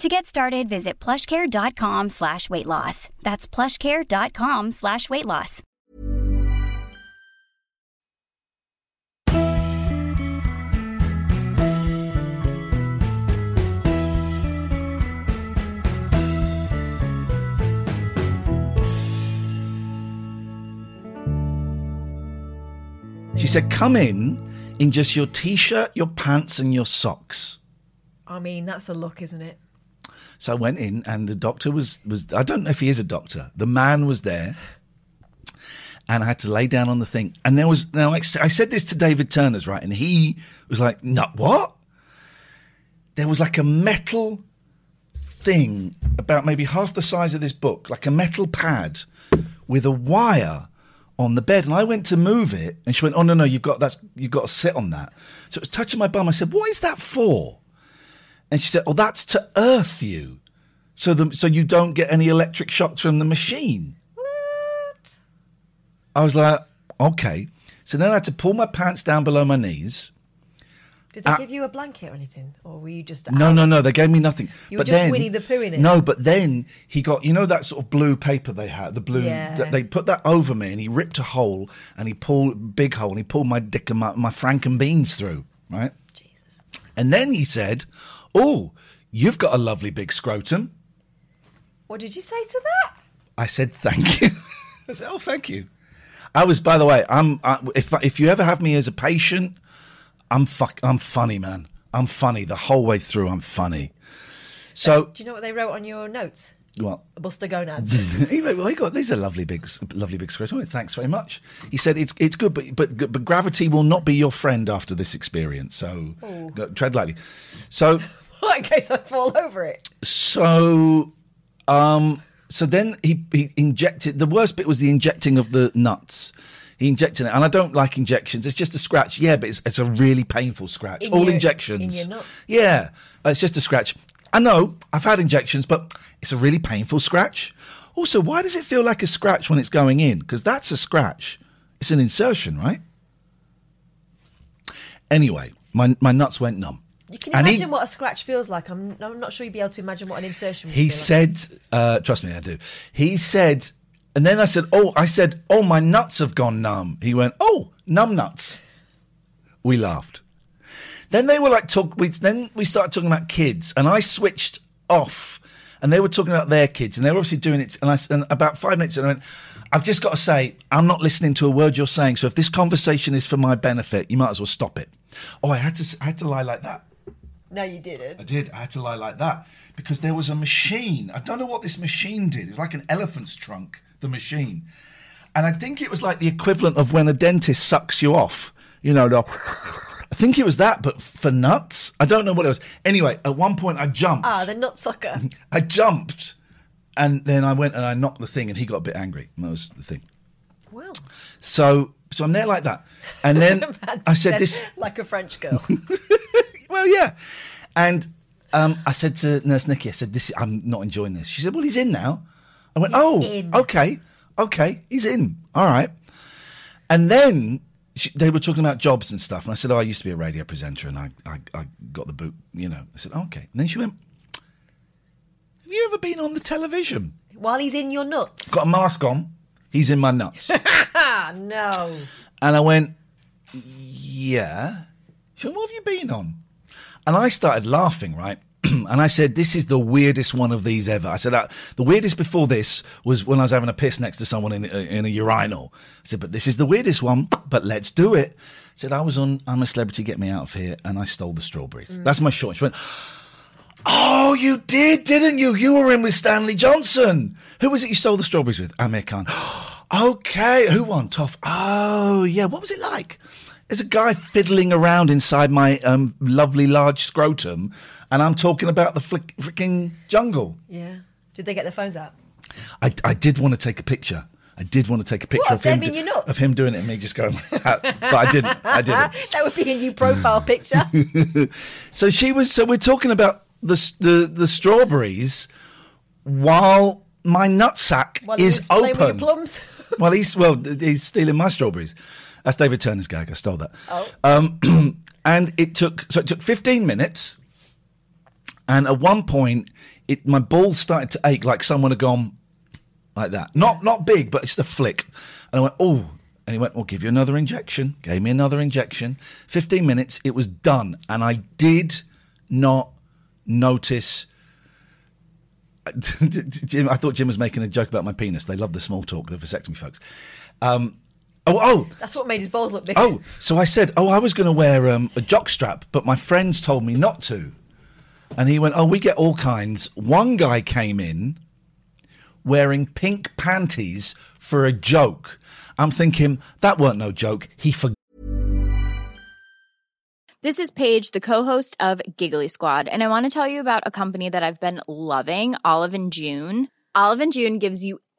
To get started, visit plushcare.com slash weight loss. That's plushcare.com slash weight loss. She said, "Come in in just your t-shirt, your pants, and your socks." I mean, that's a look, isn't it? So I went in, and the doctor was was I don't know if he is a doctor. The man was there, and I had to lay down on the thing. And there was now I said this to David Turner's right, and he was like, "No, what?" There was like a metal thing about maybe half the size of this book, like a metal pad with a wire on the bed. And I went to move it, and she went, "Oh no, no, you've got that's you've got to sit on that." So it was touching my bum. I said, "What is that for?" And she said, "Oh, that's to earth you, so the so you don't get any electric shocks from the machine." What? I was like, "Okay." So then I had to pull my pants down below my knees. Did they Ah. give you a blanket or anything, or were you just No, out? no, no. They gave me nothing. You were but just then, Winnie the Pooh in it? No, but then he got you know that sort of blue paper they had, the blue. Yeah. that They put that over me, and he ripped a hole, and he pulled big hole, and he pulled my dick and my, my frank and beans through, right? Jesus. And then he said, "Oh, you've got a lovely big scrotum." What did you say to that? I said, "Thank you." I said, "Oh, thank you." I was, by the way, I'm. I, if if you ever have me as a patient, I'm fuck. I'm funny, man. I'm funny the whole way through. I'm funny. So Do you know what they wrote on your notes? what? Buster gonads. he wrote, well, he got these are lovely big, lovely big squares. Oh, thanks very much. He said it's it's good, but but but gravity will not be your friend after this experience. So tread lightly. So in case I fall over it. so um so then he he injected. The worst bit was the injecting of the nuts. He injected it, and I don't like injections. It's just a scratch. Yeah, but it's, it's a really painful scratch. In All your- injections. in? Yeah, it's just a scratch. I know I've had injections, but it's a really painful scratch. Also, why does it feel like a scratch when it's going in? Because that's a scratch. It's an insertion, right? Anyway, my my nuts went numb. You can And he- imagine what a scratch feels like. I'm, I'm not sure you'd be able to imagine what an insertion would He said, uh, trust me, I do. He said, and then I said, oh, I said, oh, my nuts have gone numb. He went, oh, numb nuts. We laughed. Then they were like talk. We then we started talking about kids, and I switched off, and they were talking about their kids, and they were obviously doing it. And I and about five minutes, and I went, I've just got to say, I'm not listening to a word you're saying. So if this conversation is for my benefit, you might as well stop it. Oh, I had to, I had to lie like that. No, you didn't. I did. I had to lie like that because there was a machine. I don't know what this machine did. It was like an elephant's trunk, the machine. And I think it was like the equivalent of when a dentist sucks you off. You know, I think it was that, but for nuts. I don't know what it was. Anyway, at one point I jumped. Ah, the nut sucker. I jumped, and then I went and I knocked the thing, and he got a bit angry. And that was the thing. well, So, so I'm there like that, and then I said this. like a French girl. Well, yeah. And um, I said to Nurse Nikki, I said, "This, I'm not enjoying this." She said, "Well, he's in now." I went, "Oh, in. okay, okay, he's in. All right." And then she, they were talking about jobs and stuff, and I said, "Oh, I used to be a radio presenter, and I, I, I got the boot." You know, I said, "Okay." And then she went, "Have you ever been on the television?" While he's in your nuts. Got a mask on. He's in my nuts. No. And I went, yeah. She went, what have you been on? And I started laughing, right? and I said, "This is the weirdest one of these ever." I said, uh, "The weirdest before this was when I was having a piss next to someone in, uh, in a urinal." I said, "But this is the weirdest one. But let's do it." I said, "I was on I'm a Celebrity, Get Me Out of Here, and I stole the strawberries." That's my short. She went. Oh, you did, didn't you? You were in with Stanley Johnson. Who was it you stole the strawberries with? Amir Khan. okay, who won? Toff. Oh, yeah. What was it like? There's a guy fiddling around inside my um, lovely large scrotum, and I'm talking about the freaking jungle. Yeah. Did they get their phones out? I, I did want to take a picture. I did want to take a picture What, of him them in your nuts? of him doing it and me just going, but I didn't. I didn't. that would be a new profile picture. So she was. So we're talking about the the the strawberries, while my nutsack While is was playing with your open. plums. well, he's well, he's stealing my strawberries. That's David Turner's gag. I stole that. Oh. Um, and it took so it took 15 minutes, and at one point, it my balls started to ache like someone had gone like that. Not not big, but it's just a flick. And I went, oh. And he went, "We'll give you another injection." Gave me another injection. Fifteen minutes, it was done, and I did not notice. Jim, I thought Jim was making a joke about my penis. They love the small talk, the vasectomy folks. Um, oh, oh, That's what made his balls look big. Oh, so I said, oh, I was going to wear um, a jock strap, but my friends told me not to. And he went, oh, we get all kinds. One guy came in wearing pink panties for a joke. I'm thinking, that weren't no joke. He forgot. This is Paige, the co-host of Giggly Squad, and I want to tell you about a company that I've been loving, Olive and June. Olive and June gives you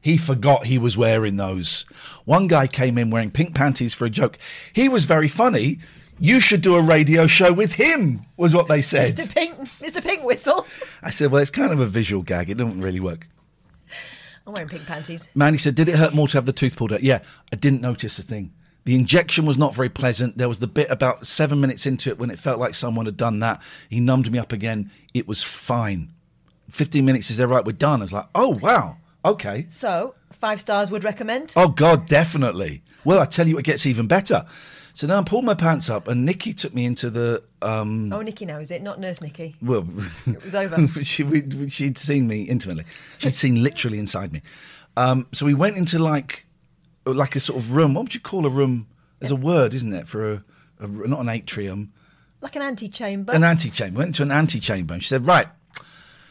He forgot he was wearing those. One guy came in wearing pink panties for a joke. He was very funny. You should do a radio show with him, was what they said. Mr. Pink, Mr. Pink Whistle. I said, well, it's kind of a visual gag. It doesn't really work. I'm wearing pink panties. Manny said, Did it hurt more to have the tooth pulled out? Yeah, I didn't notice a thing. The injection was not very pleasant. There was the bit about seven minutes into it when it felt like someone had done that. He numbed me up again. It was fine. 15 minutes, is there right? We're done. I was like, Oh, wow. Okay. So, five stars would recommend. Oh, God, definitely. Well, I tell you, it gets even better. So now I pulled my pants up, and Nikki took me into the. Um, Oh, Nikki now, is it? Not Nurse Nikki. well, It was over. she, we, she'd seen me intimately. She'd seen literally inside me. Um, so we went into like, like a sort of room. What would you call a room? There's a word, isn't there, for a, a not an atrium, Like an antechamber. an antechamber. Went into an antechamber, and she said, "Right,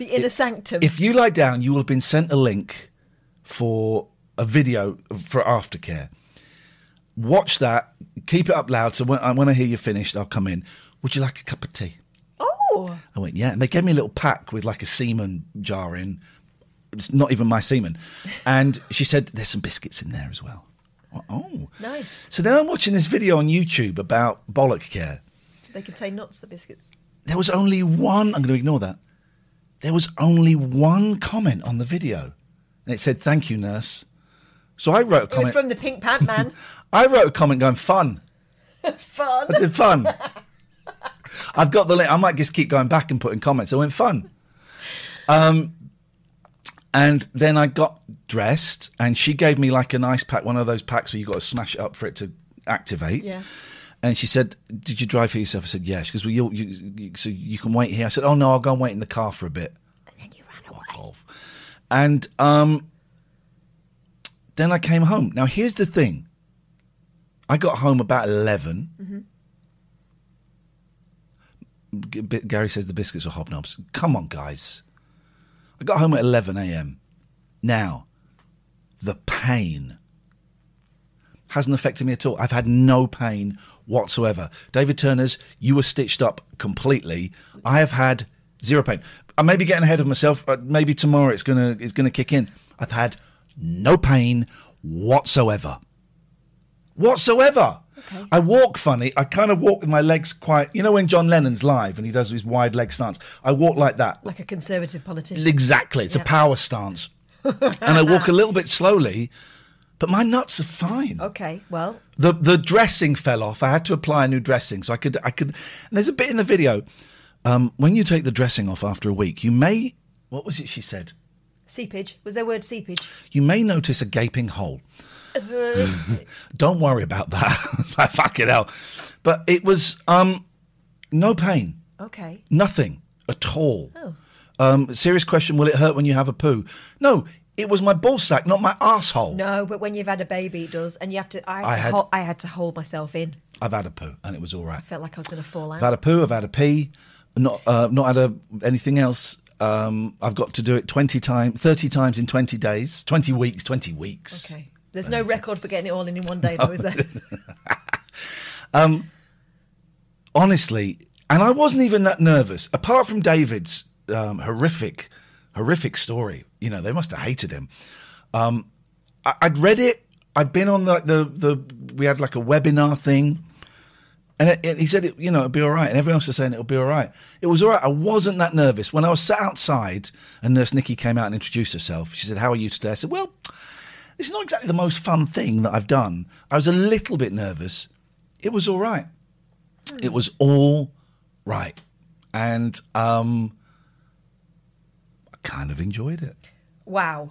the inner sanctum. if you lie down, you will have been sent a link for a video for aftercare. Watch that. Keep it up loud. So when, uh, when I hear you finished, I'll come in. Would you like a cup of tea? oh, I went, yeah. And they gave me a little pack with like a semen jar in. It's not even my semen. And she said, there's some biscuits in there as well. Went, Oh. nice. So then I'm watching this video on YouTube about bollock care. They contain nuts, the biscuits. There was only one, I'm going to ignore that. There was only one comment on the video. And it said, thank you, nurse. So I wrote a It was comment. from the Pink Pant Man. I wrote a comment going, fun. Fun. I did fun. I've got the link. I might just keep going back and putting comments. I went fun. Um, And then I got dressed, and she gave me like an ice pack, one of those packs where you got to smash it up for it to activate. Yes. And she said, "Did you drive for yourself?" I said, "Yeah." She goes, "Well, you, you, so you can wait here." I said, "Oh no, I'll go and wait in the car for a bit." And then you ran away. And um, then I came home. Now here's the thing. I got home about 11 G- B- Gary says the biscuits are hobnobs. Come on, guys. I got home at 11 a.m. Now, the pain hasn't affected me at all. I've had no pain whatsoever. David Turner's, you were stitched up completely. I have had zero pain. I may be getting ahead of myself, but maybe tomorrow it's gonna it's gonna kick in. I've had no pain whatsoever. Whatsoever. I walk funny. I kind of walk with my legs quite. You know when John Lennon's live and he does his wide leg stance. I walk like that. Like a conservative politician. Exactly. It's a power stance. and I walk a little bit slowly, but my nuts are fine. Okay, well, The the dressing fell off. I had to apply a new dressing so I could I could and there's a bit in the video. Um, when you take the dressing off after a week, you may what was it she said? seepage. Was there word seepage? You may notice a gaping hole. Don't worry about that. It's like fucking hell. But it was um no pain. Okay. Nothing at all. Um, serious question: Will it hurt when you have a poo? No, it was my ball sack, not my asshole. No, but when you've had a baby, it does, and you have to. I had, I to, had- hol- I had to hold myself in. I've had a poo, and it was all right. I felt like I was going to fall out. I've had a poo. I've had a pee. Not uh, not had a, anything else. Um, I've got to do it twenty times, thirty times in twenty days, twenty weeks, twenty weeks. okay. There's no record for getting it all in in one day, though, is there? um, honestly, and I wasn't even that nervous. Apart from David's um, horrific, horrific story, you know, they must have hated him. Um, I, I'd read it. I'd been on the, the the we had like a webinar thing, and it, it- he said, it, you know, it'll be all right. And everyone else was saying it'll be all right. It was all right. I wasn't that nervous when I was sat outside, and Nurse Nikki came out and introduced herself. She said, "How are you today?" I said, "Well." This is not exactly the most fun thing that I've done. I was a little bit nervous. It was all right. It was all right. And um I kind of enjoyed it. Wow.